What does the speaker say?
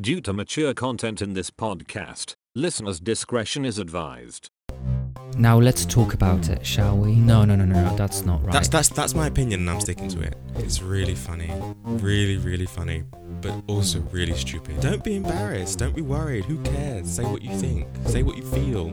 Due to mature content in this podcast, listeners' discretion is advised. Now let's talk about it, shall we? No, no, no, no, no that's not right. That's that's that's my opinion, and I'm sticking to it. It's really funny, really, really funny, but also really stupid. Don't be embarrassed. Don't be worried. Who cares? Say what you think. Say what you feel.